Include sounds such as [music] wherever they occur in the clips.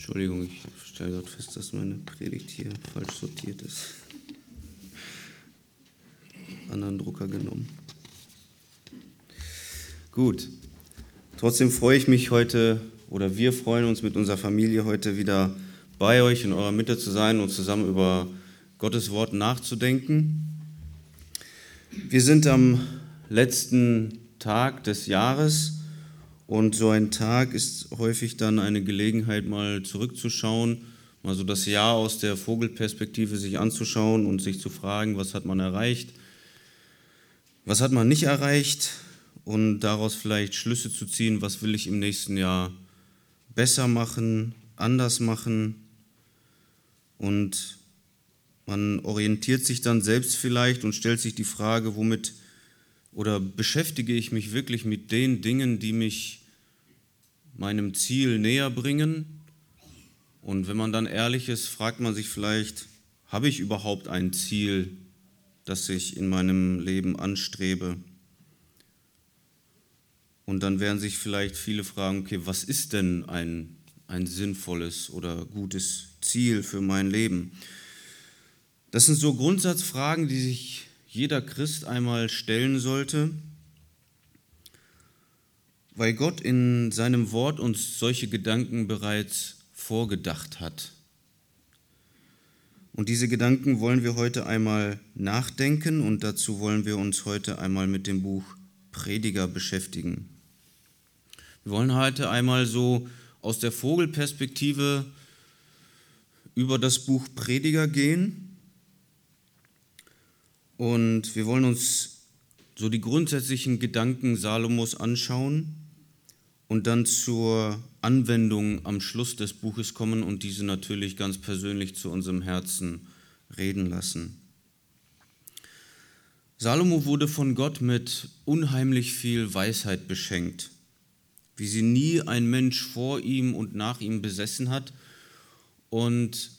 Entschuldigung, ich stelle gerade fest, dass meine Predigt hier falsch sortiert ist. Anderen Drucker genommen. Gut. Trotzdem freue ich mich heute, oder wir freuen uns mit unserer Familie heute wieder bei euch in eurer Mitte zu sein und zusammen über Gottes Wort nachzudenken. Wir sind am letzten Tag des Jahres und so ein Tag ist häufig dann eine Gelegenheit, mal zurückzuschauen, mal so das Jahr aus der Vogelperspektive sich anzuschauen und sich zu fragen, was hat man erreicht, was hat man nicht erreicht und daraus vielleicht Schlüsse zu ziehen, was will ich im nächsten Jahr besser machen, anders machen. Und man orientiert sich dann selbst vielleicht und stellt sich die Frage, womit oder beschäftige ich mich wirklich mit den Dingen, die mich meinem Ziel näher bringen. Und wenn man dann ehrlich ist, fragt man sich vielleicht, habe ich überhaupt ein Ziel, das ich in meinem Leben anstrebe? Und dann werden sich vielleicht viele fragen, okay, was ist denn ein, ein sinnvolles oder gutes Ziel für mein Leben? Das sind so Grundsatzfragen, die sich jeder Christ einmal stellen sollte weil Gott in seinem Wort uns solche Gedanken bereits vorgedacht hat. Und diese Gedanken wollen wir heute einmal nachdenken und dazu wollen wir uns heute einmal mit dem Buch Prediger beschäftigen. Wir wollen heute einmal so aus der Vogelperspektive über das Buch Prediger gehen und wir wollen uns so die grundsätzlichen Gedanken Salomos anschauen und dann zur Anwendung am Schluss des Buches kommen und diese natürlich ganz persönlich zu unserem Herzen reden lassen. Salomo wurde von Gott mit unheimlich viel Weisheit beschenkt, wie sie nie ein Mensch vor ihm und nach ihm besessen hat. Und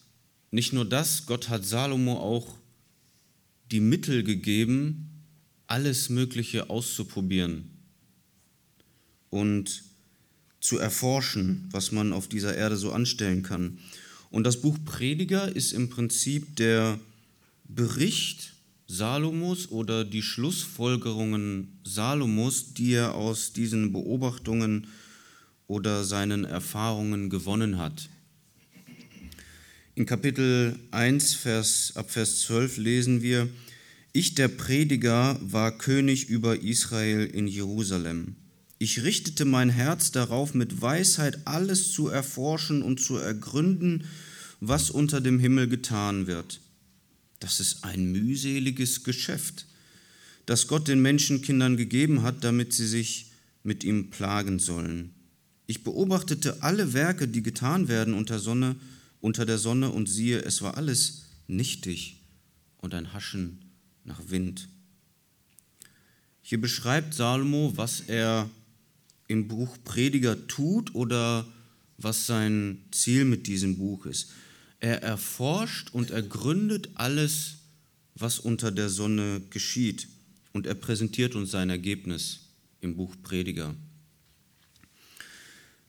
nicht nur das, Gott hat Salomo auch die Mittel gegeben, alles Mögliche auszuprobieren und zu erforschen, was man auf dieser Erde so anstellen kann. Und das Buch Prediger ist im Prinzip der Bericht Salomos oder die Schlussfolgerungen Salomos, die er aus diesen Beobachtungen oder seinen Erfahrungen gewonnen hat. In Kapitel 1, Vers, ab Vers 12 lesen wir, Ich, der Prediger, war König über Israel in Jerusalem. Ich richtete mein Herz darauf, mit Weisheit alles zu erforschen und zu ergründen, was unter dem Himmel getan wird. Das ist ein mühseliges Geschäft, das Gott den Menschenkindern gegeben hat, damit sie sich mit ihm plagen sollen. Ich beobachtete alle Werke, die getan werden unter, Sonne, unter der Sonne, und siehe, es war alles nichtig und ein Haschen nach Wind. Hier beschreibt Salomo, was er im Buch Prediger tut oder was sein Ziel mit diesem Buch ist. Er erforscht und ergründet alles, was unter der Sonne geschieht und er präsentiert uns sein Ergebnis im Buch Prediger.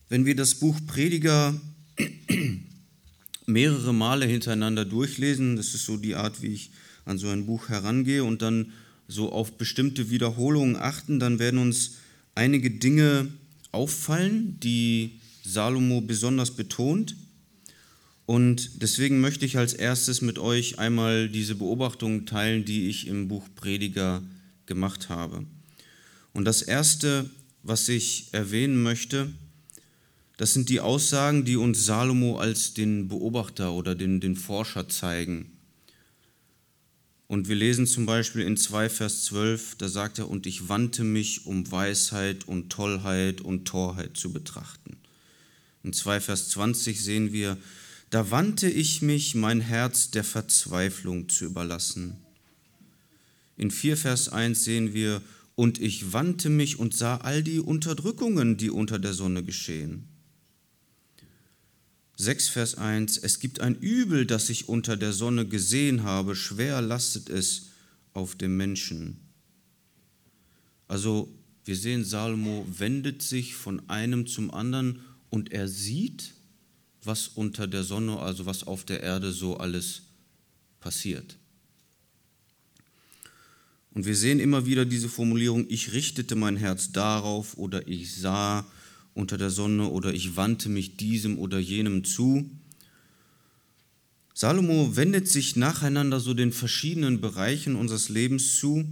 Wenn wir das Buch Prediger [clears throat] mehrere Male hintereinander durchlesen, das ist so die Art, wie ich an so ein Buch herangehe und dann so auf bestimmte Wiederholungen achten, dann werden uns einige Dinge auffallen, die Salomo besonders betont. Und deswegen möchte ich als erstes mit euch einmal diese Beobachtungen teilen, die ich im Buch Prediger gemacht habe. Und das Erste, was ich erwähnen möchte, das sind die Aussagen, die uns Salomo als den Beobachter oder den, den Forscher zeigen. Und wir lesen zum Beispiel in 2 Vers 12, da sagt er, und ich wandte mich, um Weisheit und Tollheit und Torheit zu betrachten. In 2 Vers 20 sehen wir, da wandte ich mich, mein Herz der Verzweiflung zu überlassen. In 4 Vers 1 sehen wir, und ich wandte mich und sah all die Unterdrückungen, die unter der Sonne geschehen. 6 Vers 1, es gibt ein Übel, das ich unter der Sonne gesehen habe, schwer lastet es auf dem Menschen. Also wir sehen, Salomo wendet sich von einem zum anderen und er sieht was unter der Sonne, also was auf der Erde so alles passiert. Und wir sehen immer wieder diese Formulierung, ich richtete mein Herz darauf oder ich sah unter der Sonne oder ich wandte mich diesem oder jenem zu. Salomo wendet sich nacheinander so den verschiedenen Bereichen unseres Lebens zu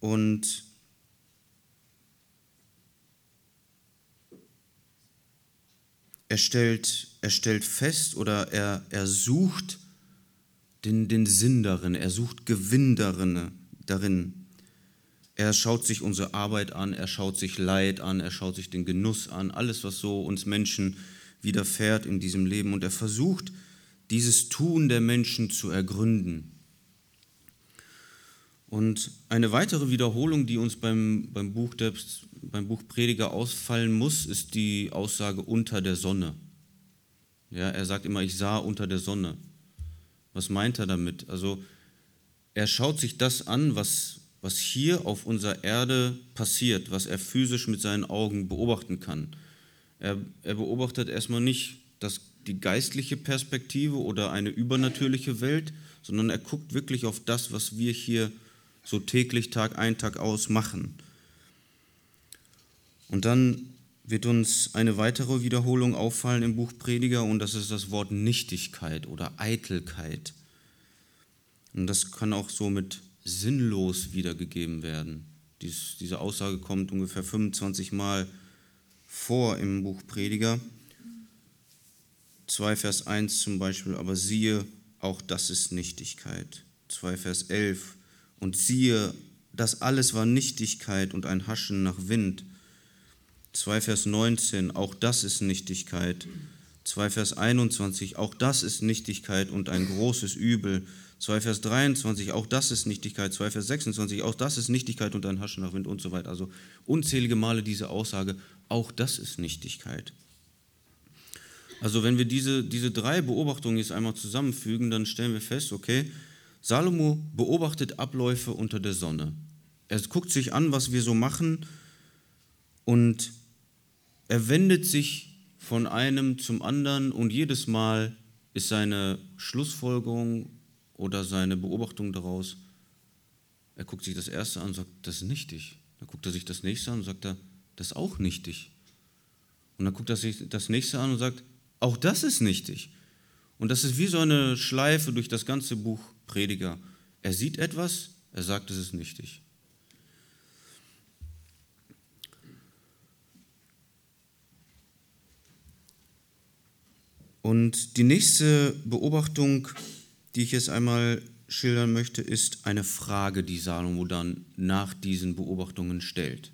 und er stellt, er stellt fest oder er, er sucht den, den Sinn darin, er sucht Gewinn darin, darin. Er schaut sich unsere Arbeit an, er schaut sich Leid an, er schaut sich den Genuss an, alles, was so uns Menschen widerfährt in diesem Leben. Und er versucht, dieses Tun der Menschen zu ergründen. Und eine weitere Wiederholung, die uns beim, beim, Buch der, beim Buch Prediger ausfallen muss, ist die Aussage unter der Sonne. Ja, er sagt immer, ich sah unter der Sonne. Was meint er damit? Also er schaut sich das an, was, was hier auf unserer Erde passiert, was er physisch mit seinen Augen beobachten kann. Er, er beobachtet erstmal nicht das, die geistliche Perspektive oder eine übernatürliche Welt, sondern er guckt wirklich auf das, was wir hier so täglich, Tag ein, Tag aus machen. Und dann wird uns eine weitere Wiederholung auffallen im Buch Prediger und das ist das Wort Nichtigkeit oder Eitelkeit. Und das kann auch so mit sinnlos wiedergegeben werden. Dies, diese Aussage kommt ungefähr 25 Mal vor im Buch Prediger. 2 Vers 1 zum Beispiel, aber siehe, auch das ist Nichtigkeit. 2 Vers 11, und siehe, das alles war Nichtigkeit und ein Haschen nach Wind. 2 Vers 19, auch das ist Nichtigkeit. 2 Vers 21, auch das ist Nichtigkeit und ein großes Übel. 2 Vers 23, auch das ist Nichtigkeit. 2 Vers 26, auch das ist Nichtigkeit und ein Haschen nach Wind und so weiter. Also unzählige Male diese Aussage, auch das ist Nichtigkeit. Also wenn wir diese, diese drei Beobachtungen jetzt einmal zusammenfügen, dann stellen wir fest, okay, Salomo beobachtet Abläufe unter der Sonne. Er guckt sich an, was wir so machen und er wendet sich von einem zum anderen und jedes Mal ist seine Schlussfolgerung oder seine Beobachtung daraus, er guckt sich das erste an und sagt, das ist nichtig. Dann guckt er sich das nächste an und sagt, das ist auch nichtig. Und dann guckt er sich das nächste an und sagt, auch das ist nichtig. Und das ist wie so eine Schleife durch das ganze Buch Prediger. Er sieht etwas, er sagt, es ist nichtig. Und die nächste Beobachtung, die ich jetzt einmal schildern möchte, ist eine Frage, die Salomo dann nach diesen Beobachtungen stellt.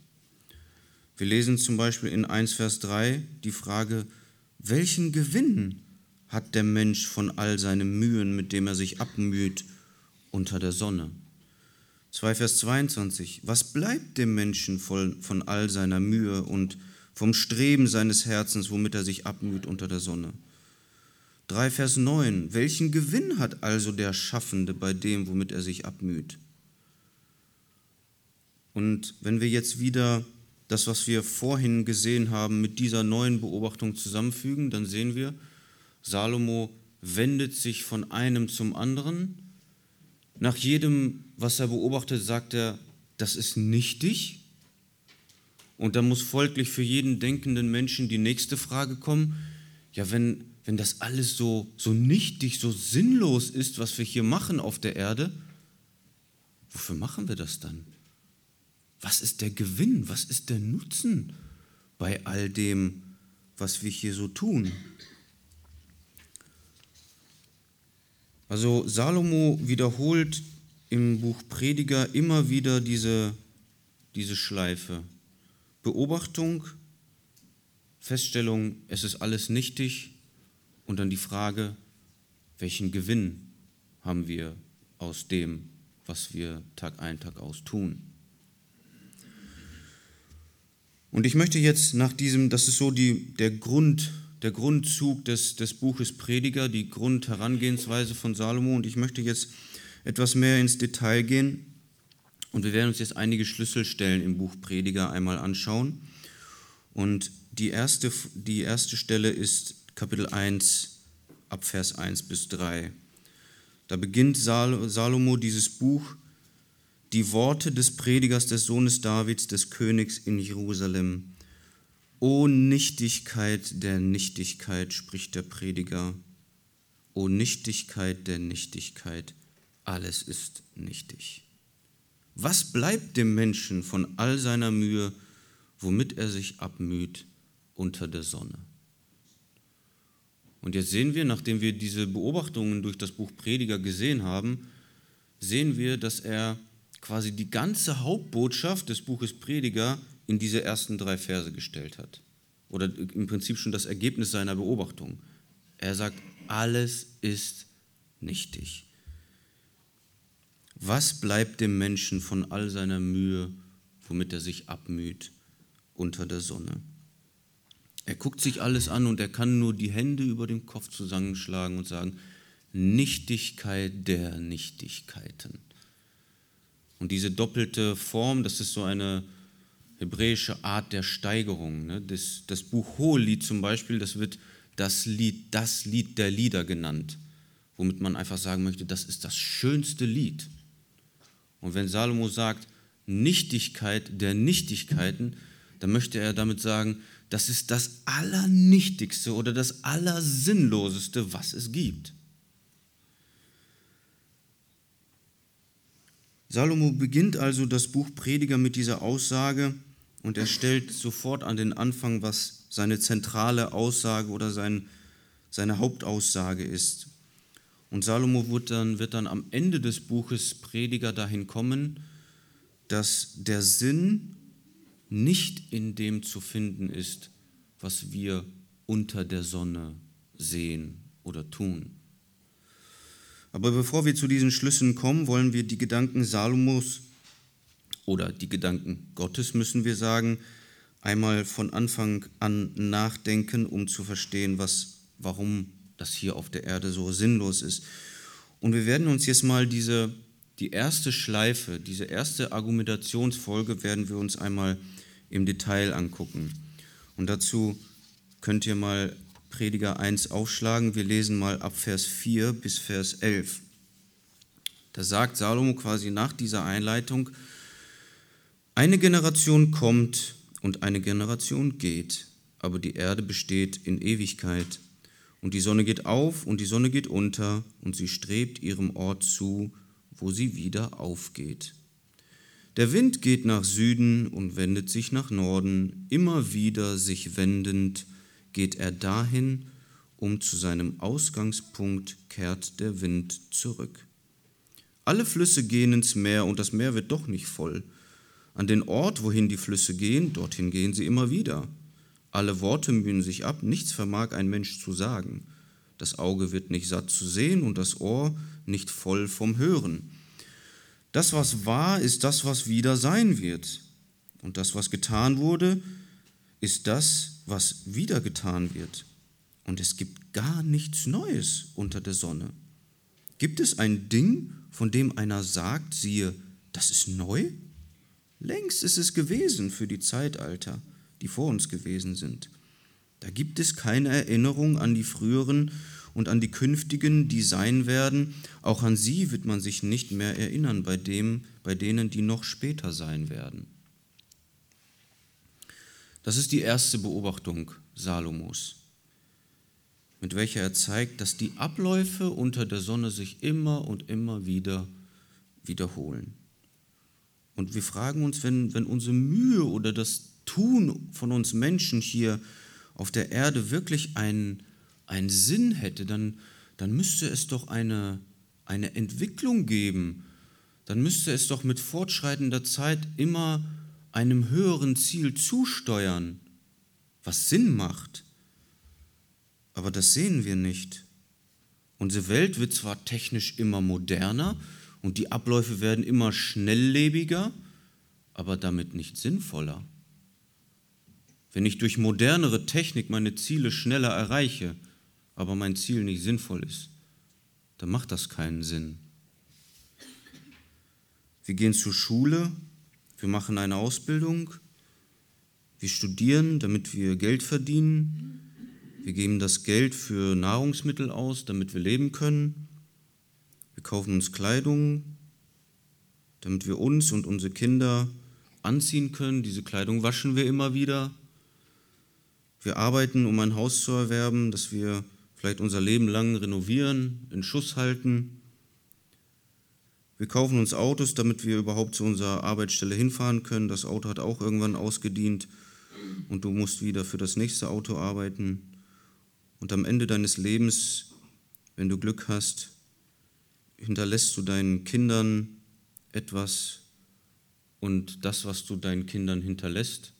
Wir lesen zum Beispiel in 1 Vers 3 die Frage, welchen Gewinn hat der Mensch von all seinen Mühen, mit dem er sich abmüht unter der Sonne? 2 Vers 22, was bleibt dem Menschen von, von all seiner Mühe und vom Streben seines Herzens, womit er sich abmüht unter der Sonne? 3 Vers 9. Welchen Gewinn hat also der Schaffende bei dem, womit er sich abmüht? Und wenn wir jetzt wieder das, was wir vorhin gesehen haben, mit dieser neuen Beobachtung zusammenfügen, dann sehen wir, Salomo wendet sich von einem zum anderen. Nach jedem, was er beobachtet, sagt er, das ist nichtig. Und da muss folglich für jeden denkenden Menschen die nächste Frage kommen, ja, wenn wenn das alles so, so nichtig, so sinnlos ist, was wir hier machen auf der Erde, wofür machen wir das dann? Was ist der Gewinn? Was ist der Nutzen bei all dem, was wir hier so tun? Also Salomo wiederholt im Buch Prediger immer wieder diese, diese Schleife. Beobachtung, Feststellung, es ist alles nichtig, und dann die Frage, welchen Gewinn haben wir aus dem, was wir Tag ein, Tag aus tun? Und ich möchte jetzt nach diesem, das ist so die, der, Grund, der Grundzug des, des Buches Prediger, die Grundherangehensweise von Salomo. Und ich möchte jetzt etwas mehr ins Detail gehen. Und wir werden uns jetzt einige Schlüsselstellen im Buch Prediger einmal anschauen. Und die erste, die erste Stelle ist Kapitel 1, ab Vers 1 bis 3. Da beginnt Salomo dieses Buch, die Worte des Predigers des Sohnes Davids, des Königs in Jerusalem. O Nichtigkeit der Nichtigkeit, spricht der Prediger. O Nichtigkeit der Nichtigkeit, alles ist nichtig. Was bleibt dem Menschen von all seiner Mühe, womit er sich abmüht unter der Sonne? Und jetzt sehen wir, nachdem wir diese Beobachtungen durch das Buch Prediger gesehen haben, sehen wir, dass er quasi die ganze Hauptbotschaft des Buches Prediger in diese ersten drei Verse gestellt hat. Oder im Prinzip schon das Ergebnis seiner Beobachtung. Er sagt, alles ist nichtig. Was bleibt dem Menschen von all seiner Mühe, womit er sich abmüht unter der Sonne? Er guckt sich alles an und er kann nur die Hände über dem Kopf zusammenschlagen und sagen, Nichtigkeit der Nichtigkeiten. Und diese doppelte Form, das ist so eine hebräische Art der Steigerung. Ne? Das, das Buch Hohelied zum Beispiel, das wird das Lied, das Lied der Lieder genannt, womit man einfach sagen möchte, das ist das schönste Lied. Und wenn Salomo sagt, Nichtigkeit der Nichtigkeiten, dann möchte er damit sagen, das ist das Allernichtigste oder das Allersinnloseste, was es gibt. Salomo beginnt also das Buch Prediger mit dieser Aussage, und er stellt sofort an den Anfang, was seine zentrale Aussage oder sein, seine Hauptaussage ist. Und Salomo wird dann, wird dann am Ende des Buches Prediger dahin kommen, dass der Sinn nicht in dem zu finden ist, was wir unter der Sonne sehen oder tun. Aber bevor wir zu diesen Schlüssen kommen, wollen wir die Gedanken Salomos oder die Gedanken Gottes, müssen wir sagen, einmal von Anfang an nachdenken, um zu verstehen, was, warum das hier auf der Erde so sinnlos ist. Und wir werden uns jetzt mal diese, die erste Schleife, diese erste Argumentationsfolge werden wir uns einmal im Detail angucken. Und dazu könnt ihr mal Prediger 1 aufschlagen. Wir lesen mal ab Vers 4 bis Vers 11. Da sagt Salomo quasi nach dieser Einleitung, eine Generation kommt und eine Generation geht, aber die Erde besteht in Ewigkeit. Und die Sonne geht auf und die Sonne geht unter und sie strebt ihrem Ort zu, wo sie wieder aufgeht. Der Wind geht nach Süden und wendet sich nach Norden, immer wieder sich wendend, geht er dahin, um zu seinem Ausgangspunkt kehrt der Wind zurück. Alle Flüsse gehen ins Meer und das Meer wird doch nicht voll. An den Ort, wohin die Flüsse gehen, dorthin gehen sie immer wieder. Alle Worte mühen sich ab, nichts vermag ein Mensch zu sagen. Das Auge wird nicht satt zu sehen und das Ohr nicht voll vom Hören. Das, was war, ist das, was wieder sein wird. Und das, was getan wurde, ist das, was wieder getan wird. Und es gibt gar nichts Neues unter der Sonne. Gibt es ein Ding, von dem einer sagt, siehe, das ist neu? Längst ist es gewesen für die Zeitalter, die vor uns gewesen sind. Da gibt es keine Erinnerung an die früheren und an die künftigen, die sein werden. Auch an sie wird man sich nicht mehr erinnern, bei, dem, bei denen, die noch später sein werden. Das ist die erste Beobachtung Salomos, mit welcher er zeigt, dass die Abläufe unter der Sonne sich immer und immer wieder wiederholen. Und wir fragen uns, wenn, wenn unsere Mühe oder das Tun von uns Menschen hier auf der Erde wirklich einen, einen Sinn hätte, dann, dann müsste es doch eine, eine Entwicklung geben. Dann müsste es doch mit fortschreitender Zeit immer einem höheren Ziel zusteuern, was Sinn macht. Aber das sehen wir nicht. Unsere Welt wird zwar technisch immer moderner, und die Abläufe werden immer schnelllebiger, aber damit nicht sinnvoller. Wenn ich durch modernere Technik meine Ziele schneller erreiche, aber mein Ziel nicht sinnvoll ist, dann macht das keinen Sinn. Wir gehen zur Schule, wir machen eine Ausbildung, Wir studieren, damit wir Geld verdienen. Wir geben das Geld für Nahrungsmittel aus, damit wir leben können. Wir kaufen uns Kleidung, damit wir uns und unsere Kinder anziehen können. Diese Kleidung waschen wir immer wieder. Wir arbeiten, um ein Haus zu erwerben, das wir vielleicht unser Leben lang renovieren, in Schuss halten. Wir kaufen uns Autos, damit wir überhaupt zu unserer Arbeitsstelle hinfahren können. Das Auto hat auch irgendwann ausgedient und du musst wieder für das nächste Auto arbeiten. Und am Ende deines Lebens, wenn du Glück hast, hinterlässt du deinen Kindern etwas und das, was du deinen Kindern hinterlässt,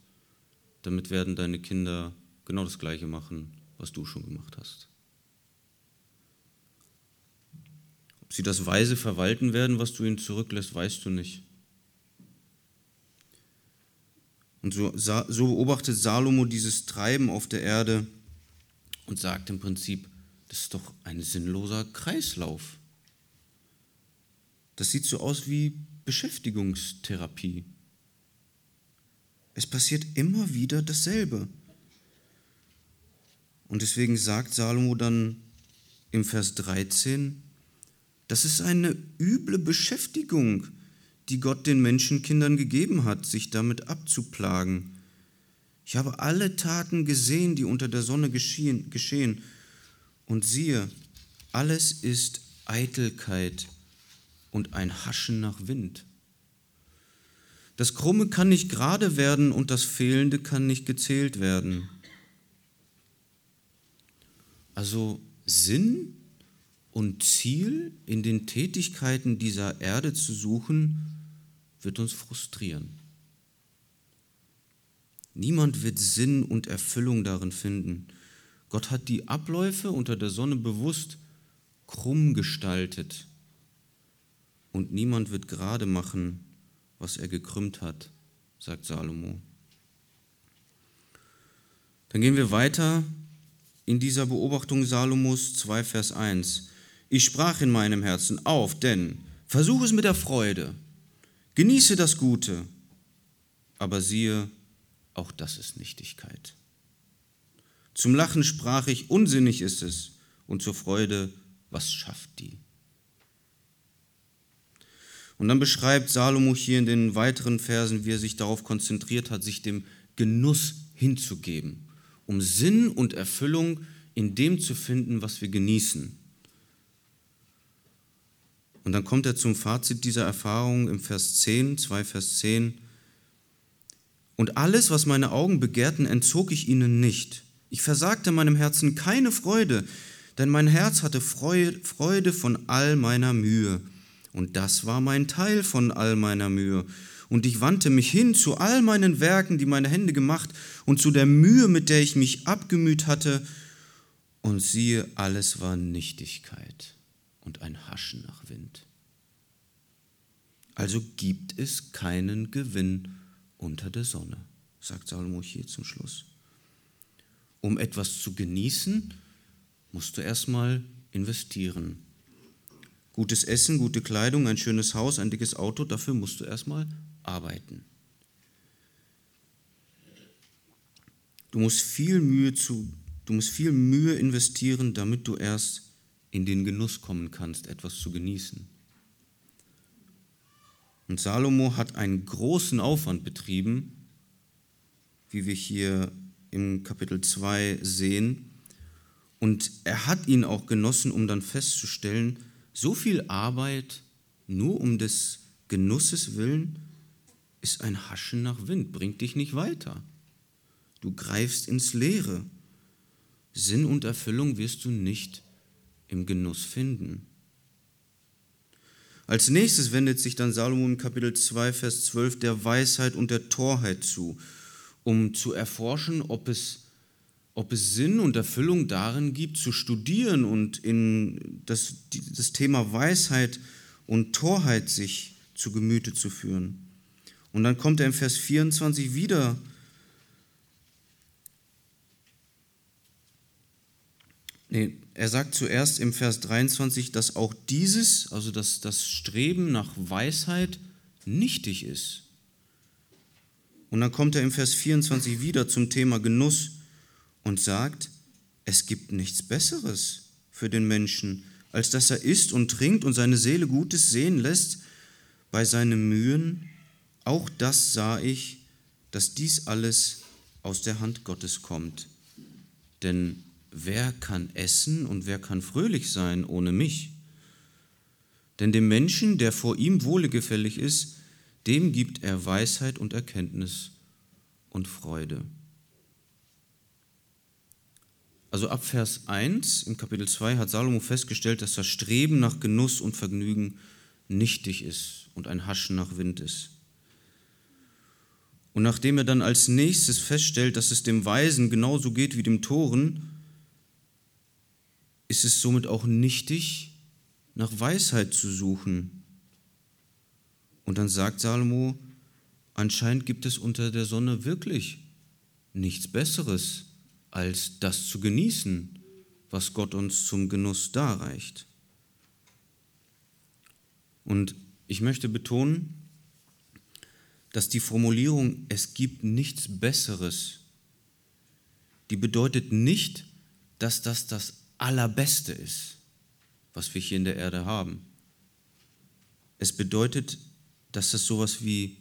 damit werden deine Kinder genau das Gleiche machen, was du schon gemacht hast. Ob sie das weise verwalten werden, was du ihnen zurücklässt, weißt du nicht. Und so, so beobachtet Salomo dieses Treiben auf der Erde und sagt im Prinzip, das ist doch ein sinnloser Kreislauf. Das sieht so aus wie Beschäftigungstherapie. Es passiert immer wieder dasselbe. Und deswegen sagt Salomo dann im Vers 13, das ist eine üble Beschäftigung, die Gott den Menschenkindern gegeben hat, sich damit abzuplagen. Ich habe alle Taten gesehen, die unter der Sonne geschehen, geschehen. Und siehe, alles ist Eitelkeit und ein Haschen nach Wind. Das Krumme kann nicht gerade werden und das Fehlende kann nicht gezählt werden. Also Sinn und Ziel in den Tätigkeiten dieser Erde zu suchen, wird uns frustrieren. Niemand wird Sinn und Erfüllung darin finden. Gott hat die Abläufe unter der Sonne bewusst krumm gestaltet. Und niemand wird gerade machen, was er gekrümmt hat, sagt Salomo. Dann gehen wir weiter in dieser Beobachtung Salomos 2, Vers 1. Ich sprach in meinem Herzen auf, denn versuch es mit der Freude, genieße das Gute, aber siehe, auch das ist Nichtigkeit. Zum Lachen sprach ich, unsinnig ist es, und zur Freude, was schafft die? Und dann beschreibt Salomo hier in den weiteren Versen, wie er sich darauf konzentriert hat, sich dem Genuss hinzugeben, um Sinn und Erfüllung in dem zu finden, was wir genießen. Und dann kommt er zum Fazit dieser Erfahrung im Vers 10, 2 Vers 10. Und alles, was meine Augen begehrten, entzog ich ihnen nicht. Ich versagte meinem Herzen keine Freude, denn mein Herz hatte Freude von all meiner Mühe. Und das war mein Teil von all meiner Mühe. Und ich wandte mich hin zu all meinen Werken, die meine Hände gemacht, und zu der Mühe, mit der ich mich abgemüht hatte. Und siehe, alles war Nichtigkeit und ein Haschen nach Wind. Also gibt es keinen Gewinn unter der Sonne, sagt Salomo hier zum Schluss. Um etwas zu genießen, musst du erstmal investieren. Gutes Essen, gute Kleidung, ein schönes Haus, ein dickes Auto, dafür musst du erstmal arbeiten. Du musst viel Mühe zu, du musst viel Mühe investieren, damit du erst in den Genuss kommen kannst, etwas zu genießen. Und Salomo hat einen großen Aufwand betrieben, wie wir hier im Kapitel 2 sehen. Und er hat ihn auch genossen, um dann festzustellen, so viel Arbeit nur um des Genusses willen ist ein Haschen nach Wind, bringt dich nicht weiter. Du greifst ins Leere. Sinn und Erfüllung wirst du nicht im Genuss finden. Als nächstes wendet sich dann Salomo im Kapitel 2, Vers 12 der Weisheit und der Torheit zu, um zu erforschen, ob es ob es Sinn und Erfüllung darin gibt, zu studieren und in das, das Thema Weisheit und Torheit sich zu Gemüte zu führen. Und dann kommt er im Vers 24 wieder Nee, er sagt zuerst im Vers 23, dass auch dieses, also dass das Streben nach Weisheit, nichtig ist. Und dann kommt er im Vers 24 wieder zum Thema Genuss und sagt, es gibt nichts Besseres für den Menschen, als dass er isst und trinkt und seine Seele Gutes sehen lässt bei seinen Mühen. Auch das sah ich, dass dies alles aus der Hand Gottes kommt. Denn wer kann essen und wer kann fröhlich sein ohne mich? Denn dem Menschen, der vor ihm wohlgefällig ist, dem gibt er Weisheit und Erkenntnis und Freude. Also ab Vers 1 im Kapitel 2 hat Salomo festgestellt, dass das Streben nach Genuss und Vergnügen nichtig ist und ein Haschen nach Wind ist. Und nachdem er dann als nächstes feststellt, dass es dem Weisen genauso geht wie dem Toren, ist es somit auch nichtig, nach Weisheit zu suchen. Und dann sagt Salomo, anscheinend gibt es unter der Sonne wirklich nichts Besseres als das zu genießen, was Gott uns zum Genuss darreicht. Und ich möchte betonen, dass die Formulierung es gibt nichts Besseres, die bedeutet nicht, dass das das Allerbeste ist, was wir hier in der Erde haben. Es bedeutet, dass das sowas wie,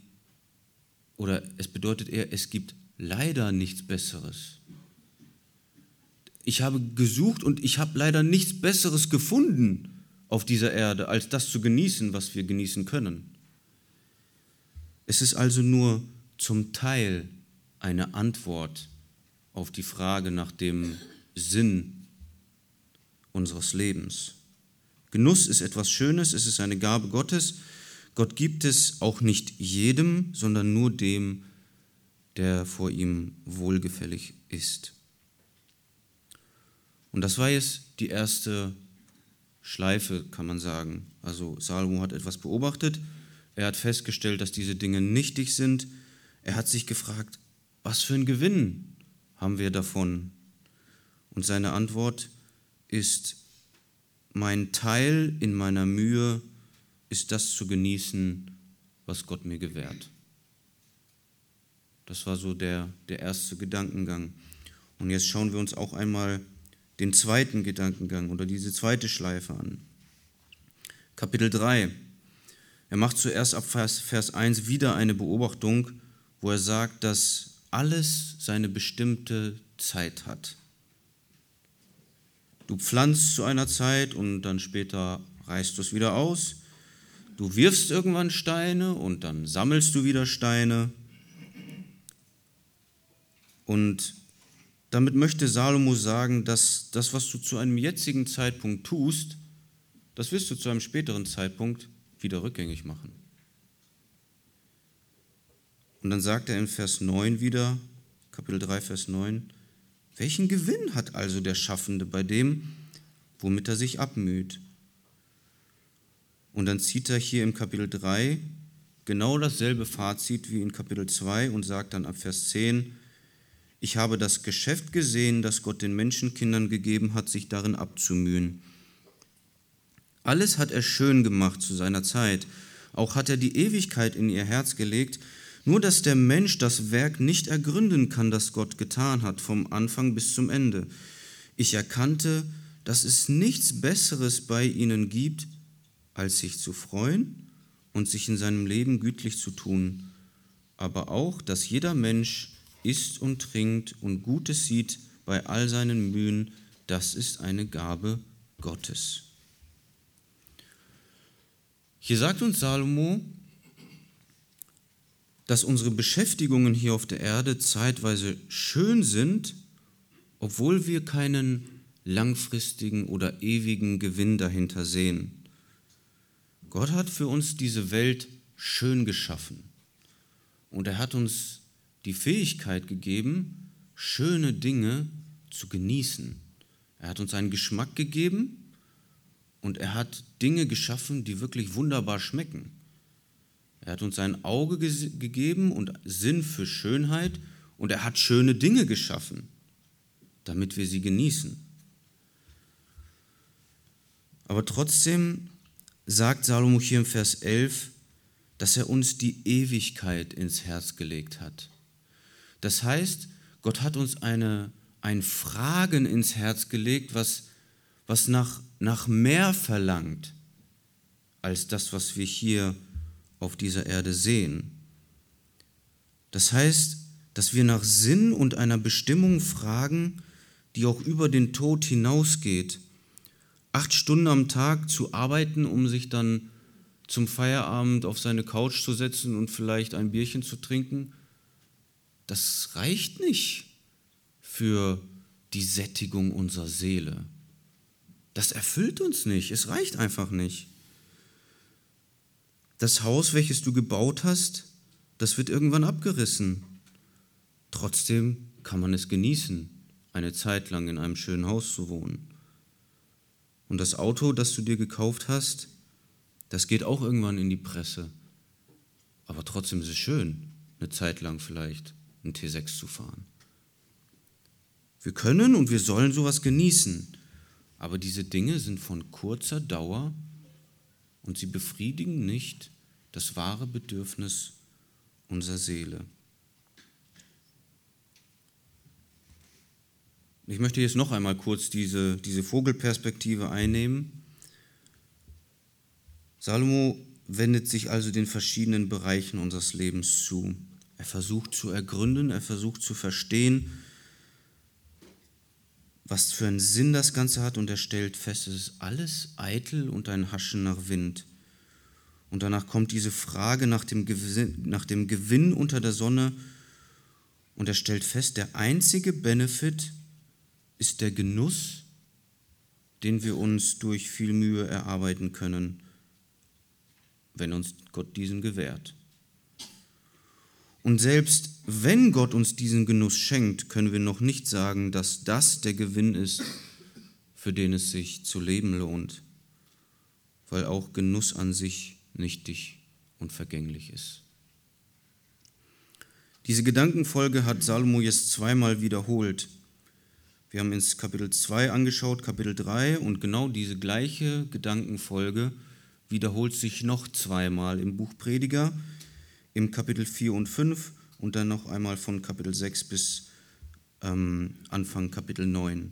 oder es bedeutet eher, es gibt leider nichts Besseres ich habe gesucht und ich habe leider nichts Besseres gefunden auf dieser Erde, als das zu genießen, was wir genießen können. Es ist also nur zum Teil eine Antwort auf die Frage nach dem Sinn unseres Lebens. Genuss ist etwas Schönes, es ist eine Gabe Gottes. Gott gibt es auch nicht jedem, sondern nur dem, der vor ihm wohlgefällig ist. Und das war jetzt die erste Schleife, kann man sagen. Also Salomo hat etwas beobachtet, er hat festgestellt, dass diese Dinge nichtig sind. Er hat sich gefragt, was für ein Gewinn haben wir davon? Und seine Antwort ist, mein Teil in meiner Mühe ist das zu genießen, was Gott mir gewährt. Das war so der, der erste Gedankengang. Und jetzt schauen wir uns auch einmal den zweiten Gedankengang oder diese zweite Schleife an. Kapitel 3. Er macht zuerst ab Vers, Vers 1 wieder eine Beobachtung, wo er sagt, dass alles seine bestimmte Zeit hat. Du pflanzt zu einer Zeit und dann später reißt du es wieder aus. Du wirfst irgendwann Steine und dann sammelst du wieder Steine. Und damit möchte Salomo sagen, dass das, was du zu einem jetzigen Zeitpunkt tust, das wirst du zu einem späteren Zeitpunkt wieder rückgängig machen. Und dann sagt er in Vers 9 wieder, Kapitel 3, Vers 9, welchen Gewinn hat also der Schaffende bei dem, womit er sich abmüht? Und dann zieht er hier im Kapitel 3 genau dasselbe Fazit wie in Kapitel 2 und sagt dann ab Vers 10, ich habe das Geschäft gesehen, das Gott den Menschenkindern gegeben hat, sich darin abzumühen. Alles hat er schön gemacht zu seiner Zeit. Auch hat er die Ewigkeit in ihr Herz gelegt, nur dass der Mensch das Werk nicht ergründen kann, das Gott getan hat, vom Anfang bis zum Ende. Ich erkannte, dass es nichts Besseres bei ihnen gibt, als sich zu freuen und sich in seinem Leben gütlich zu tun, aber auch, dass jeder Mensch isst und trinkt und Gutes sieht bei all seinen Mühen, das ist eine Gabe Gottes. Hier sagt uns Salomo, dass unsere Beschäftigungen hier auf der Erde zeitweise schön sind, obwohl wir keinen langfristigen oder ewigen Gewinn dahinter sehen. Gott hat für uns diese Welt schön geschaffen und er hat uns die Fähigkeit gegeben, schöne Dinge zu genießen. Er hat uns einen Geschmack gegeben und er hat Dinge geschaffen, die wirklich wunderbar schmecken. Er hat uns ein Auge ge gegeben und Sinn für Schönheit und er hat schöne Dinge geschaffen, damit wir sie genießen. Aber trotzdem sagt Salomo hier im Vers 11, dass er uns die Ewigkeit ins Herz gelegt hat Das heißt, Gott hat uns eine, ein Fragen ins Herz gelegt, was, was nach, nach mehr verlangt als das, was wir hier auf dieser Erde sehen. Das heißt, dass wir nach Sinn und einer Bestimmung fragen, die auch über den Tod hinausgeht. Acht Stunden am Tag zu arbeiten, um sich dann zum Feierabend auf seine Couch zu setzen und vielleicht ein Bierchen zu trinken, das reicht nicht für die Sättigung unserer Seele. Das erfüllt uns nicht, es reicht einfach nicht. Das Haus, welches du gebaut hast, das wird irgendwann abgerissen. Trotzdem kann man es genießen, eine Zeit lang in einem schönen Haus zu wohnen. Und das Auto, das du dir gekauft hast, das geht auch irgendwann in die Presse. Aber trotzdem ist es schön, eine Zeit lang vielleicht einen T6 zu fahren. Wir können und wir sollen sowas genießen, aber diese Dinge sind von kurzer Dauer und sie befriedigen nicht das wahre Bedürfnis unserer Seele. Ich möchte jetzt noch einmal kurz diese, diese Vogelperspektive einnehmen. Salomo wendet sich also den verschiedenen Bereichen unseres Lebens zu. Er versucht zu ergründen, er versucht zu verstehen, was für einen Sinn das Ganze hat und er stellt fest, es ist alles eitel und ein Haschen nach Wind. Und danach kommt diese Frage nach dem, Gewinn, nach dem Gewinn unter der Sonne und er stellt fest, der einzige Benefit ist der Genuss, den wir uns durch viel Mühe erarbeiten können, wenn uns Gott diesen gewährt. Und selbst wenn Gott uns diesen Genuss schenkt, können wir noch nicht sagen, dass das der Gewinn ist, für den es sich zu leben lohnt, weil auch Genuss an sich nichtig und vergänglich ist. Diese Gedankenfolge hat Salomo jetzt zweimal wiederholt. Wir haben ins Kapitel 2 angeschaut, Kapitel 3, und genau diese gleiche Gedankenfolge wiederholt sich noch zweimal im Buch Prediger im Kapitel 4 und 5 und dann noch einmal von Kapitel 6 bis ähm, Anfang Kapitel 9.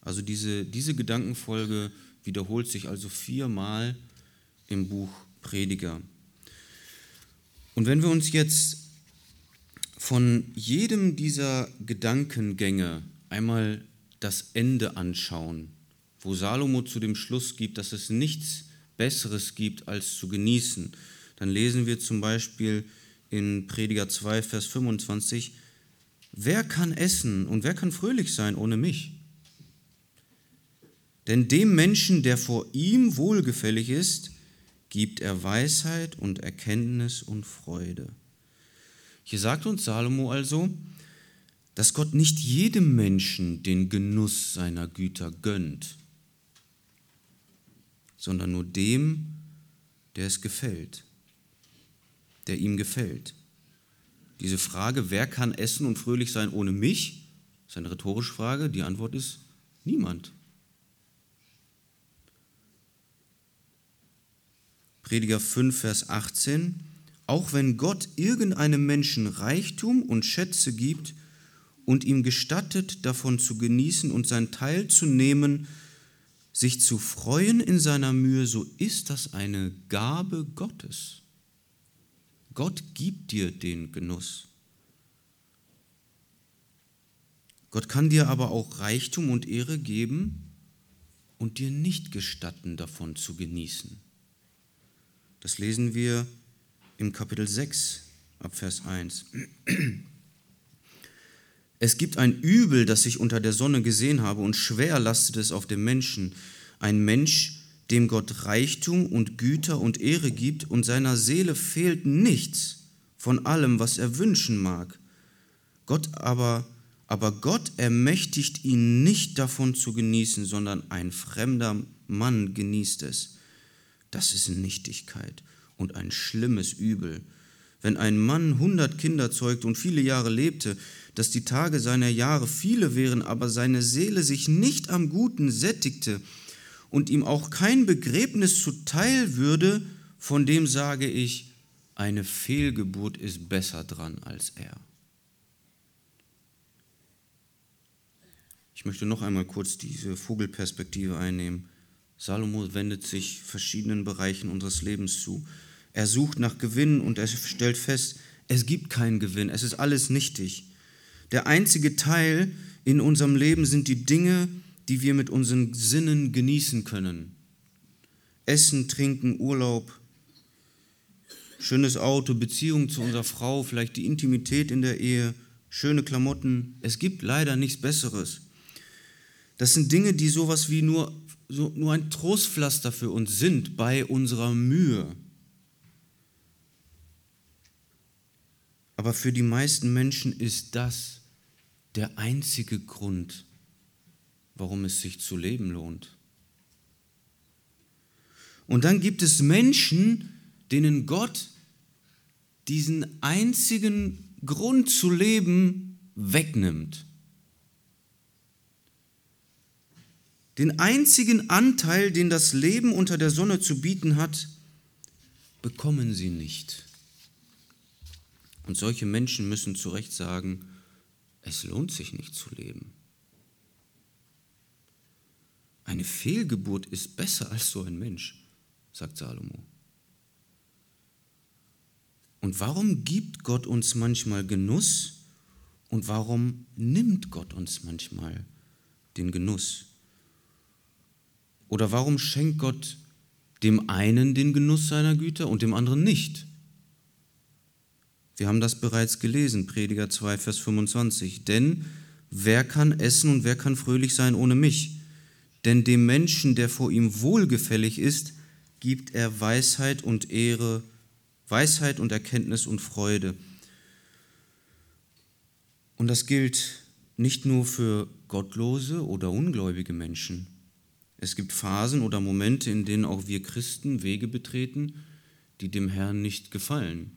Also diese, diese Gedankenfolge wiederholt sich also viermal im Buch Prediger. Und wenn wir uns jetzt von jedem dieser Gedankengänge einmal das Ende anschauen, wo Salomo zu dem Schluss gibt, dass es nichts Besseres gibt, als zu genießen, dann lesen wir zum Beispiel in Prediger 2, Vers 25, wer kann essen und wer kann fröhlich sein ohne mich? Denn dem Menschen, der vor ihm wohlgefällig ist, gibt er Weisheit und Erkenntnis und Freude. Hier sagt uns Salomo also, dass Gott nicht jedem Menschen den Genuss seiner Güter gönnt, sondern nur dem, der es gefällt der ihm gefällt. Diese Frage, wer kann essen und fröhlich sein ohne mich, ist eine rhetorische Frage. Die Antwort ist niemand. Prediger 5, Vers 18. Auch wenn Gott irgendeinem Menschen Reichtum und Schätze gibt und ihm gestattet, davon zu genießen und sein Teil zu nehmen, sich zu freuen in seiner Mühe, so ist das eine Gabe Gottes. Gott gibt dir den Genuss. Gott kann dir aber auch Reichtum und Ehre geben und dir nicht gestatten, davon zu genießen. Das lesen wir im Kapitel 6 ab Vers 1. Es gibt ein Übel, das ich unter der Sonne gesehen habe, und schwer lastet es auf dem Menschen. Ein Mensch, dem Gott Reichtum und Güter und Ehre gibt, und seiner Seele fehlt nichts von allem, was er wünschen mag. Gott aber, aber Gott ermächtigt ihn nicht davon zu genießen, sondern ein fremder Mann genießt es. Das ist Nichtigkeit und ein schlimmes Übel. Wenn ein Mann hundert Kinder zeugt und viele Jahre lebte, dass die Tage seiner Jahre viele wären, aber seine Seele sich nicht am Guten sättigte, und ihm auch kein Begräbnis zuteil würde, von dem sage ich, eine Fehlgeburt ist besser dran als er. Ich möchte noch einmal kurz diese Vogelperspektive einnehmen. Salomo wendet sich verschiedenen Bereichen unseres Lebens zu. Er sucht nach Gewinn und er stellt fest, es gibt keinen Gewinn, es ist alles nichtig. Der einzige Teil in unserem Leben sind die Dinge, die wir mit unseren Sinnen genießen können. Essen, Trinken, Urlaub, schönes Auto, Beziehung zu unserer Frau, vielleicht die Intimität in der Ehe, schöne Klamotten. Es gibt leider nichts Besseres. Das sind Dinge, die sowas wie nur, so, nur ein Trostpflaster für uns sind bei unserer Mühe. Aber für die meisten Menschen ist das der einzige Grund, warum es sich zu leben lohnt. Und dann gibt es Menschen, denen Gott diesen einzigen Grund zu leben wegnimmt. Den einzigen Anteil, den das Leben unter der Sonne zu bieten hat, bekommen sie nicht. Und solche Menschen müssen zu Recht sagen, es lohnt sich nicht zu leben. Eine Fehlgeburt ist besser als so ein Mensch, sagt Salomo. Und warum gibt Gott uns manchmal Genuss und warum nimmt Gott uns manchmal den Genuss? Oder warum schenkt Gott dem einen den Genuss seiner Güter und dem anderen nicht? Wir haben das bereits gelesen, Prediger 2, Vers 25. Denn wer kann essen und wer kann fröhlich sein ohne mich? Denn dem Menschen, der vor ihm wohlgefällig ist, gibt er Weisheit und Ehre, Weisheit und Erkenntnis und Freude. Und das gilt nicht nur für gottlose oder ungläubige Menschen. Es gibt Phasen oder Momente, in denen auch wir Christen Wege betreten, die dem Herrn nicht gefallen.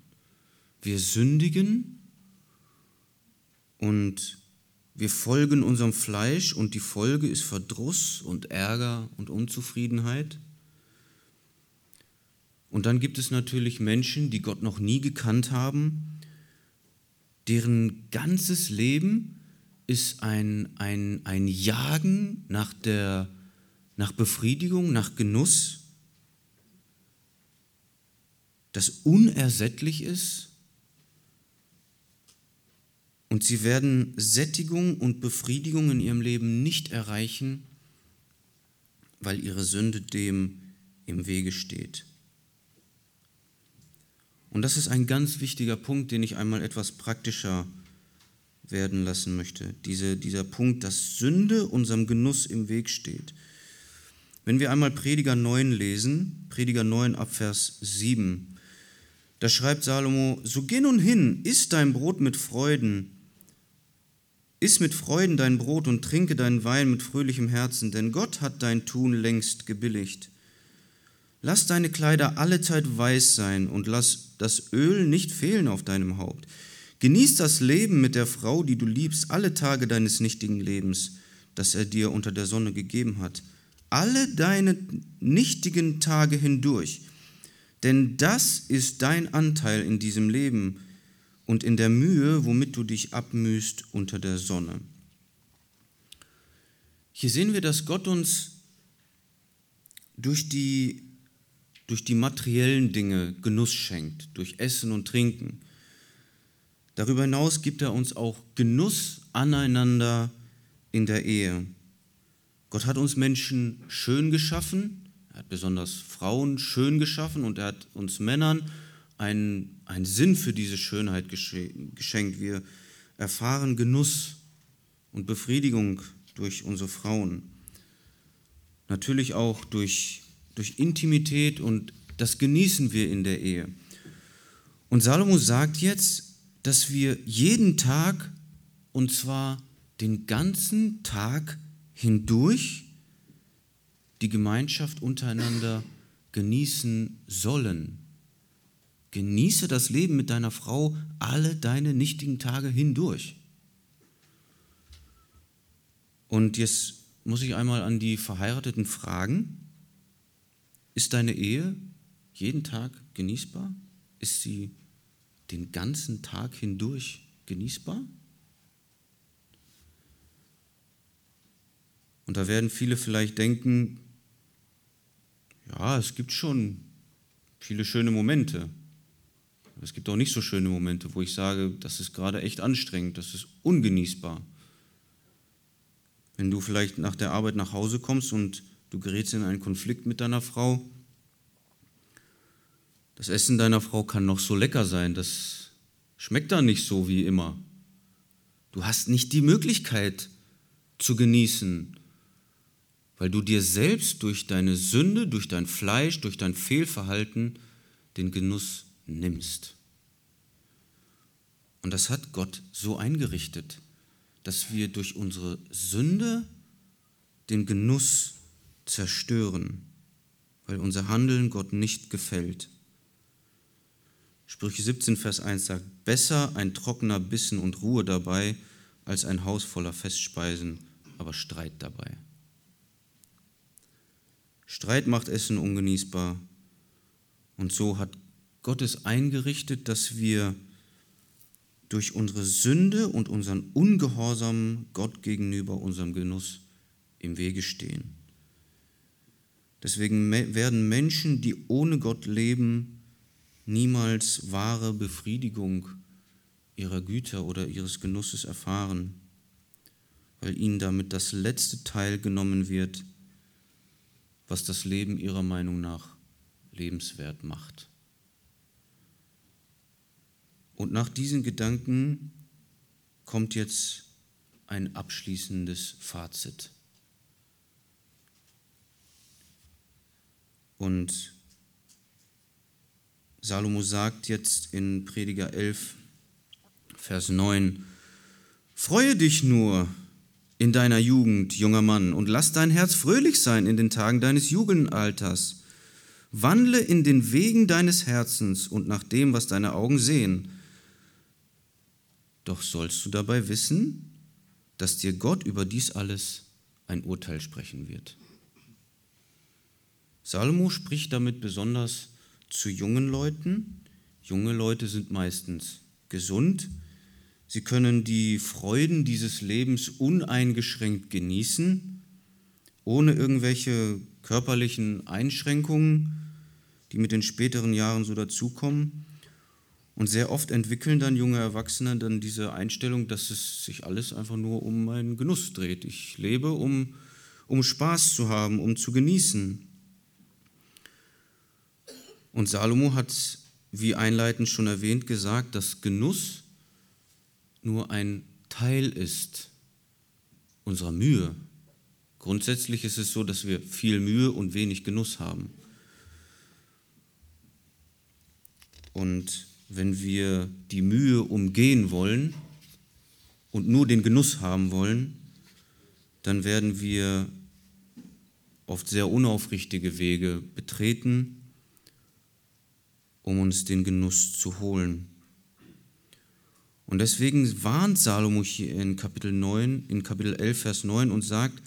Wir sündigen und wir folgen unserem Fleisch und die Folge ist Verdruss und Ärger und Unzufriedenheit. Und dann gibt es natürlich Menschen, die Gott noch nie gekannt haben, deren ganzes Leben ist ein, ein, ein Jagen nach, der, nach Befriedigung, nach Genuss, das unersättlich ist und sie werden Sättigung und Befriedigung in ihrem Leben nicht erreichen, weil ihre Sünde dem im Wege steht. Und das ist ein ganz wichtiger Punkt, den ich einmal etwas praktischer werden lassen möchte. Diese, dieser Punkt, dass Sünde unserem Genuss im Weg steht. Wenn wir einmal Prediger 9 lesen, Prediger 9 ab Vers 7, da schreibt Salomo, so geh nun hin, iss dein Brot mit Freuden, Iss mit Freuden dein Brot und trinke deinen Wein mit fröhlichem Herzen, denn Gott hat dein Tun längst gebilligt. Lass deine Kleider allezeit weiß sein und lass das Öl nicht fehlen auf deinem Haupt. Genieß das Leben mit der Frau, die du liebst, alle Tage deines nichtigen Lebens, das er dir unter der Sonne gegeben hat. Alle deine nichtigen Tage hindurch. Denn das ist dein Anteil in diesem Leben, und in der Mühe, womit du dich abmühst unter der Sonne. Hier sehen wir, dass Gott uns durch die, durch die materiellen Dinge Genuss schenkt, durch Essen und Trinken. Darüber hinaus gibt er uns auch Genuss aneinander in der Ehe. Gott hat uns Menschen schön geschaffen, er hat besonders Frauen schön geschaffen und er hat uns Männern einen, einen Sinn für diese Schönheit geschenkt. Wir erfahren Genuss und Befriedigung durch unsere Frauen. Natürlich auch durch, durch Intimität und das genießen wir in der Ehe. Und Salomo sagt jetzt, dass wir jeden Tag, und zwar den ganzen Tag hindurch, die Gemeinschaft untereinander genießen sollen. Genieße das Leben mit deiner Frau alle deine nichtigen Tage hindurch. Und jetzt muss ich einmal an die Verheirateten fragen, ist deine Ehe jeden Tag genießbar? Ist sie den ganzen Tag hindurch genießbar? Und da werden viele vielleicht denken, ja, es gibt schon viele schöne Momente. Es gibt auch nicht so schöne Momente, wo ich sage, das ist gerade echt anstrengend, das ist ungenießbar. Wenn du vielleicht nach der Arbeit nach Hause kommst und du gerätst in einen Konflikt mit deiner Frau, das Essen deiner Frau kann noch so lecker sein, das schmeckt dann nicht so wie immer. Du hast nicht die Möglichkeit zu genießen, weil du dir selbst durch deine Sünde, durch dein Fleisch, durch dein Fehlverhalten den Genuss nimmst. Und das hat Gott so eingerichtet, dass wir durch unsere Sünde den Genuss zerstören, weil unser Handeln Gott nicht gefällt. Sprüche 17, Vers 1 sagt, besser ein trockener Bissen und Ruhe dabei, als ein Haus voller Festspeisen, aber Streit dabei. Streit macht Essen ungenießbar. Und so hat Gott es eingerichtet, dass wir durch unsere Sünde und unseren Ungehorsam Gott gegenüber unserem Genuss im Wege stehen. Deswegen werden Menschen, die ohne Gott leben, niemals wahre Befriedigung ihrer Güter oder ihres Genusses erfahren, weil ihnen damit das letzte Teil genommen wird, was das Leben ihrer Meinung nach lebenswert macht. Und nach diesen Gedanken kommt jetzt ein abschließendes Fazit. Und Salomo sagt jetzt in Prediger 11, Vers 9, Freue dich nur in deiner Jugend, junger Mann, und lass dein Herz fröhlich sein in den Tagen deines Jugendalters. Wandle in den Wegen deines Herzens und nach dem, was deine Augen sehen. Doch sollst du dabei wissen, dass dir Gott über dies alles ein Urteil sprechen wird. Salomo spricht damit besonders zu jungen Leuten. Junge Leute sind meistens gesund. Sie können die Freuden dieses Lebens uneingeschränkt genießen, ohne irgendwelche körperlichen Einschränkungen, die mit den späteren Jahren so dazukommen. Und sehr oft entwickeln dann junge Erwachsene dann diese Einstellung, dass es sich alles einfach nur um meinen Genuss dreht. Ich lebe, um, um Spaß zu haben, um zu genießen. Und Salomo hat, wie einleitend schon erwähnt, gesagt, dass Genuss nur ein Teil ist unserer Mühe. Grundsätzlich ist es so, dass wir viel Mühe und wenig Genuss haben. Und wenn wir die Mühe umgehen wollen und nur den Genuss haben wollen, dann werden wir oft sehr unaufrichtige Wege betreten um uns den Genuss zu holen. Und deswegen warnt Salomo hier in Kapitel 9, in Kapitel 11, Vers 9 und sagt,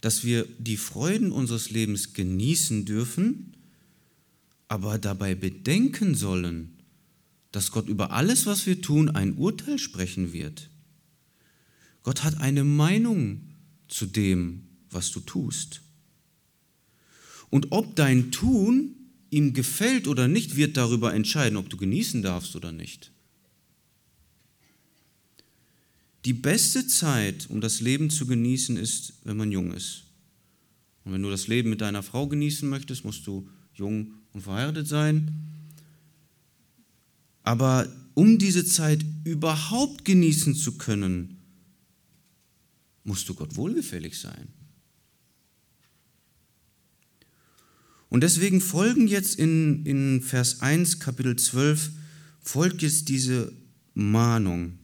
dass wir die Freuden unseres Lebens genießen dürfen, aber dabei bedenken sollen, dass Gott über alles, was wir tun, ein Urteil sprechen wird. Gott hat eine Meinung zu dem, was du tust. Und ob dein Tun ihm gefällt oder nicht, wird darüber entscheiden, ob du genießen darfst oder nicht. Die beste Zeit, um das Leben zu genießen, ist, wenn man jung ist. Und wenn du das Leben mit deiner Frau genießen möchtest, musst du jung und verheiratet sein. Aber um diese Zeit überhaupt genießen zu können, musst du Gott wohlgefällig sein. Und deswegen folgen jetzt in, in Vers 1, Kapitel 12, folgt jetzt diese Mahnung.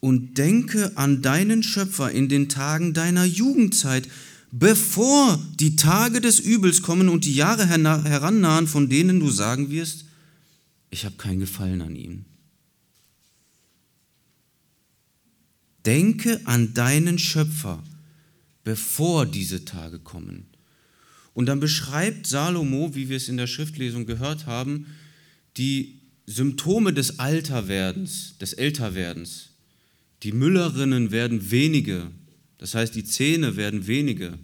Und denke an deinen Schöpfer in den Tagen deiner Jugendzeit, bevor die Tage des Übels kommen und die Jahre herannahen, von denen du sagen wirst, ich habe keinen Gefallen an ihm. Denke an deinen Schöpfer, bevor diese Tage kommen. Und dann beschreibt Salomo, wie wir es in der Schriftlesung gehört haben, die Symptome des Alterwerdens, des Älterwerdens. Die Müllerinnen werden wenige, Das heißt, die Zähne werden wenige.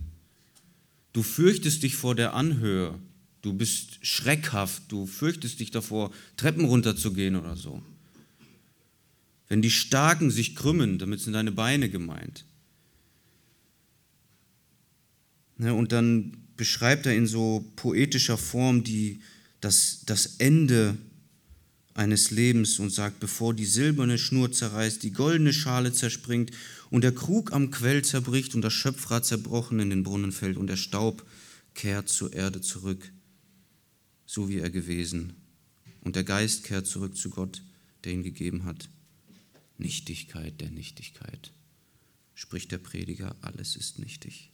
Du fürchtest dich vor der Anhöhe. Du bist schreckhaft. Du fürchtest dich davor, Treppen runterzugehen oder so. Wenn die Starken sich krümmen, damit sind deine Beine gemeint. Ne, und dann beschreibt er in so poetischer Form die, das, das Ende eines Lebens und sagt, bevor die silberne Schnur zerreißt, die goldene Schale zerspringt und der Krug am Quell zerbricht und das Schöpfrad zerbrochen in den Brunnen fällt und der Staub kehrt zur Erde zurück, so wie er gewesen. Und der Geist kehrt zurück zu Gott, der ihn gegeben hat. Nichtigkeit der Nichtigkeit, spricht der Prediger, alles ist nichtig.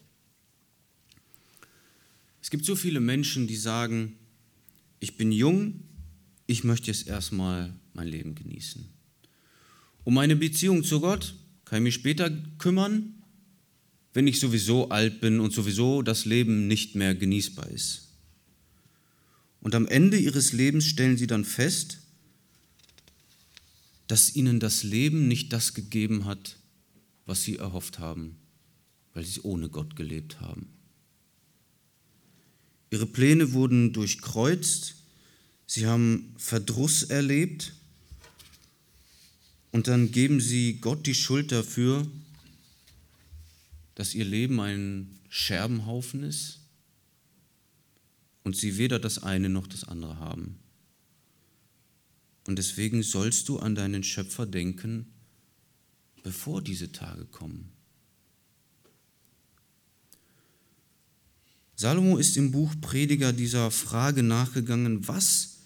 Es gibt so viele Menschen, die sagen, ich bin jung, ich möchte jetzt erstmal mein Leben genießen. Um meine Beziehung zu Gott kann ich mich später kümmern, wenn ich sowieso alt bin und sowieso das Leben nicht mehr genießbar ist. Und am Ende ihres Lebens stellen sie dann fest, dass ihnen das Leben nicht das gegeben hat, was sie erhofft haben, weil sie ohne Gott gelebt haben. Ihre Pläne wurden durchkreuzt, sie haben Verdruss erlebt und dann geben sie Gott die Schuld dafür, dass ihr Leben ein Scherbenhaufen ist und sie weder das eine noch das andere haben. Und deswegen sollst du an deinen Schöpfer denken, bevor diese Tage kommen. Salomo ist im Buch Prediger dieser Frage nachgegangen, was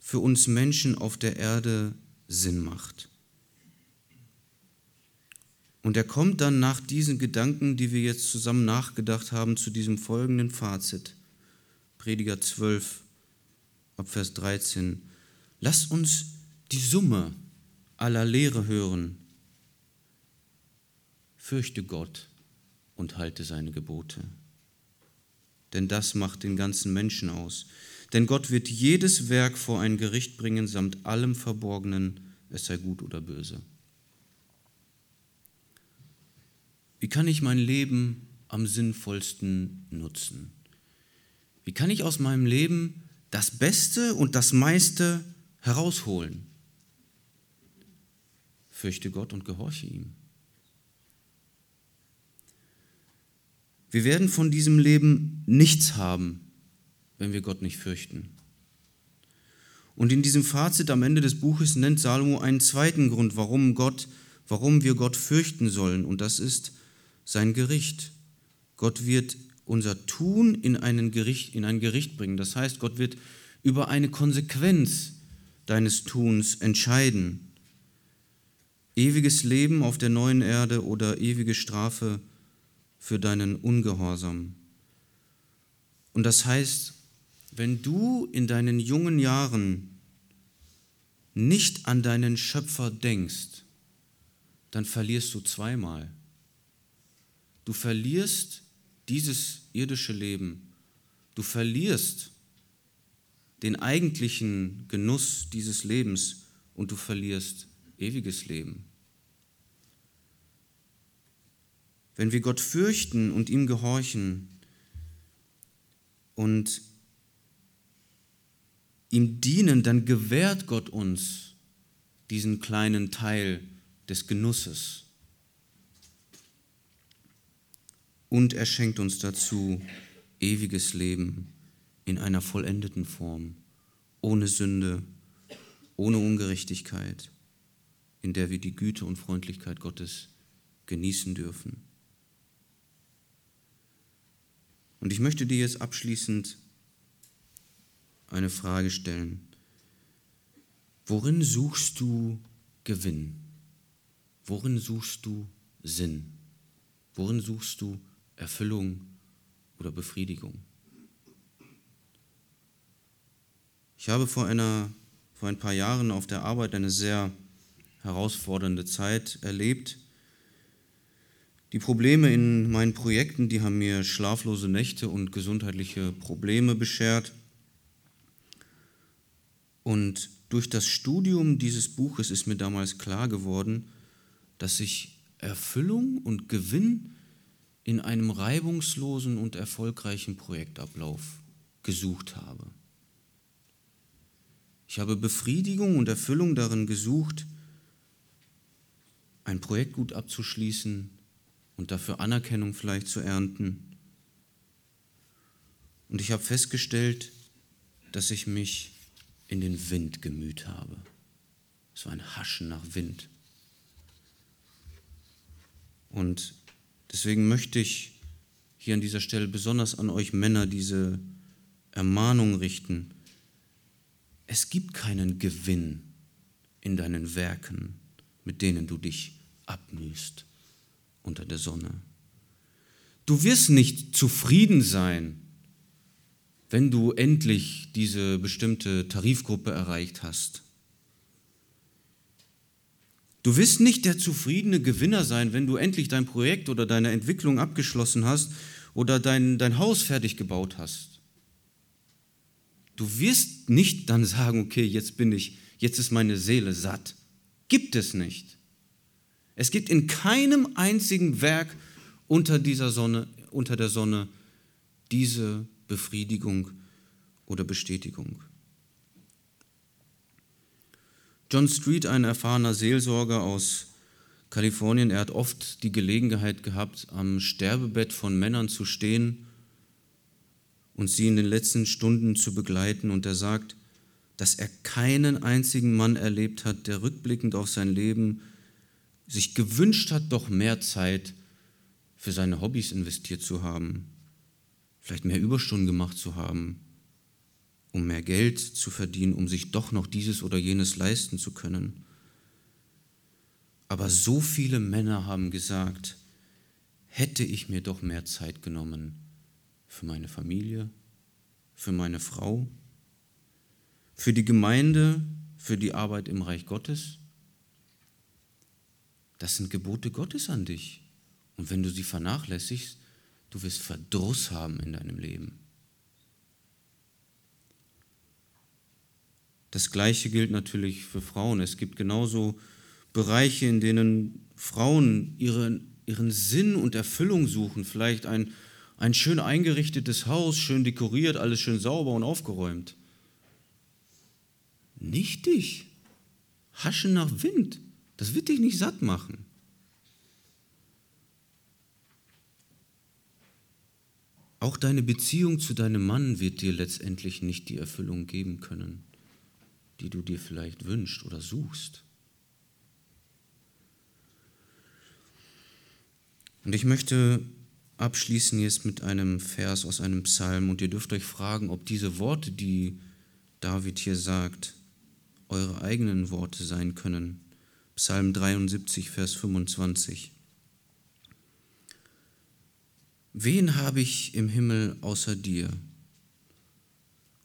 für uns Menschen auf der Erde Sinn macht. Und er kommt dann nach diesen Gedanken, die wir jetzt zusammen nachgedacht haben, zu diesem folgenden Fazit. Prediger 12, Abvers 13. Lasst uns die Summe aller Lehre hören. Fürchte Gott und halte seine Gebote denn das macht den ganzen Menschen aus. Denn Gott wird jedes Werk vor ein Gericht bringen, samt allem Verborgenen, es sei gut oder böse. Wie kann ich mein Leben am sinnvollsten nutzen? Wie kann ich aus meinem Leben das Beste und das meiste herausholen? Fürchte Gott und gehorche ihm. Wir werden von diesem Leben nichts haben, wenn wir Gott nicht fürchten. Und in diesem Fazit am Ende des Buches nennt Salomo einen zweiten Grund, warum Gott, warum wir Gott fürchten sollen, und das ist sein Gericht. Gott wird unser Tun in, einen Gericht, in ein Gericht bringen. Das heißt, Gott wird über eine Konsequenz deines Tuns entscheiden. Ewiges Leben auf der neuen Erde oder ewige Strafe für deinen Ungehorsam. Und das heißt, wenn du in deinen jungen Jahren nicht an deinen Schöpfer denkst, dann verlierst du zweimal. Du verlierst dieses irdische Leben. Du verlierst den eigentlichen Genuss dieses Lebens und du verlierst ewiges Leben. Wenn wir Gott fürchten und ihm gehorchen und ihm dienen, dann gewährt Gott uns diesen kleinen Teil des Genusses. Und er schenkt uns dazu ewiges Leben in einer vollendeten Form, ohne Sünde, ohne Ungerechtigkeit, in der wir die Güte und Freundlichkeit Gottes genießen dürfen. Und ich möchte dir jetzt abschließend eine Frage stellen. Worin suchst du Gewinn? Worin suchst du Sinn? Worin suchst du Erfüllung oder Befriedigung? Ich habe vor, einer, vor ein paar Jahren auf der Arbeit eine sehr herausfordernde Zeit erlebt. Die Probleme in meinen Projekten, die haben mir schlaflose Nächte und gesundheitliche Probleme beschert. Und durch das Studium dieses Buches ist mir damals klar geworden, dass ich Erfüllung und Gewinn in einem reibungslosen und erfolgreichen Projektablauf gesucht habe. Ich habe Befriedigung und Erfüllung darin gesucht, ein Projekt gut abzuschließen und dafür Anerkennung vielleicht zu ernten. Und ich habe festgestellt, dass ich mich in den Wind gemüht habe. Es war ein Haschen nach Wind. Und deswegen möchte ich hier an dieser Stelle besonders an euch Männer diese Ermahnung richten. Es gibt keinen Gewinn in deinen Werken, mit denen du dich abmühst unter der Sonne. Du wirst nicht zufrieden sein, wenn du endlich diese bestimmte Tarifgruppe erreicht hast. Du wirst nicht der zufriedene Gewinner sein, wenn du endlich dein Projekt oder deine Entwicklung abgeschlossen hast oder dein, dein Haus fertig gebaut hast. Du wirst nicht dann sagen, okay, jetzt bin ich, jetzt ist meine Seele satt. Gibt es nicht. Es gibt in keinem einzigen Werk unter dieser Sonne, unter der Sonne diese Befriedigung oder Bestätigung. John Street, ein erfahrener Seelsorger aus Kalifornien, er hat oft die Gelegenheit gehabt, am Sterbebett von Männern zu stehen und sie in den letzten Stunden zu begleiten. Und er sagt, dass er keinen einzigen Mann erlebt hat, der rückblickend auf sein Leben sich gewünscht hat, doch mehr Zeit für seine Hobbys investiert zu haben, vielleicht mehr Überstunden gemacht zu haben, um mehr Geld zu verdienen, um sich doch noch dieses oder jenes leisten zu können. Aber so viele Männer haben gesagt, hätte ich mir doch mehr Zeit genommen für meine Familie, für meine Frau, für die Gemeinde, für die Arbeit im Reich Gottes. Das sind Gebote Gottes an dich. Und wenn du sie vernachlässigst, du wirst Verdruss haben in deinem Leben. Das Gleiche gilt natürlich für Frauen. Es gibt genauso Bereiche, in denen Frauen ihren, ihren Sinn und Erfüllung suchen. Vielleicht ein, ein schön eingerichtetes Haus, schön dekoriert, alles schön sauber und aufgeräumt. Nicht dich. Haschen nach Wind. Das wird dich nicht satt machen. Auch deine Beziehung zu deinem Mann wird dir letztendlich nicht die Erfüllung geben können die du dir vielleicht wünschst oder suchst. Und ich möchte abschließen jetzt mit einem Vers aus einem Psalm und ihr dürft euch fragen, ob diese Worte, die David hier sagt, eure eigenen Worte sein können. Psalm 73, Vers 25. Wen habe ich im Himmel außer dir?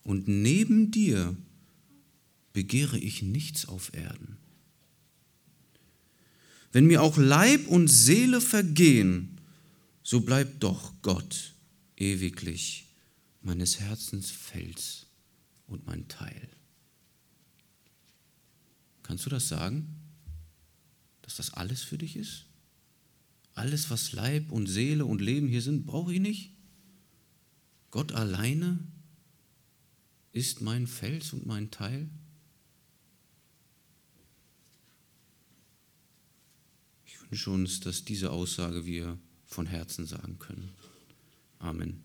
Und neben dir begehre ich nichts auf Erden. Wenn mir auch Leib und Seele vergehen, so bleibt doch Gott ewiglich meines Herzens Fels und mein Teil. Kannst du das sagen? Dass das alles für dich ist? Alles, was Leib und Seele und Leben hier sind, brauche ich nicht? Gott alleine ist mein Fels und mein Teil? Wünsche uns, dass diese Aussage wir von Herzen sagen können. Amen.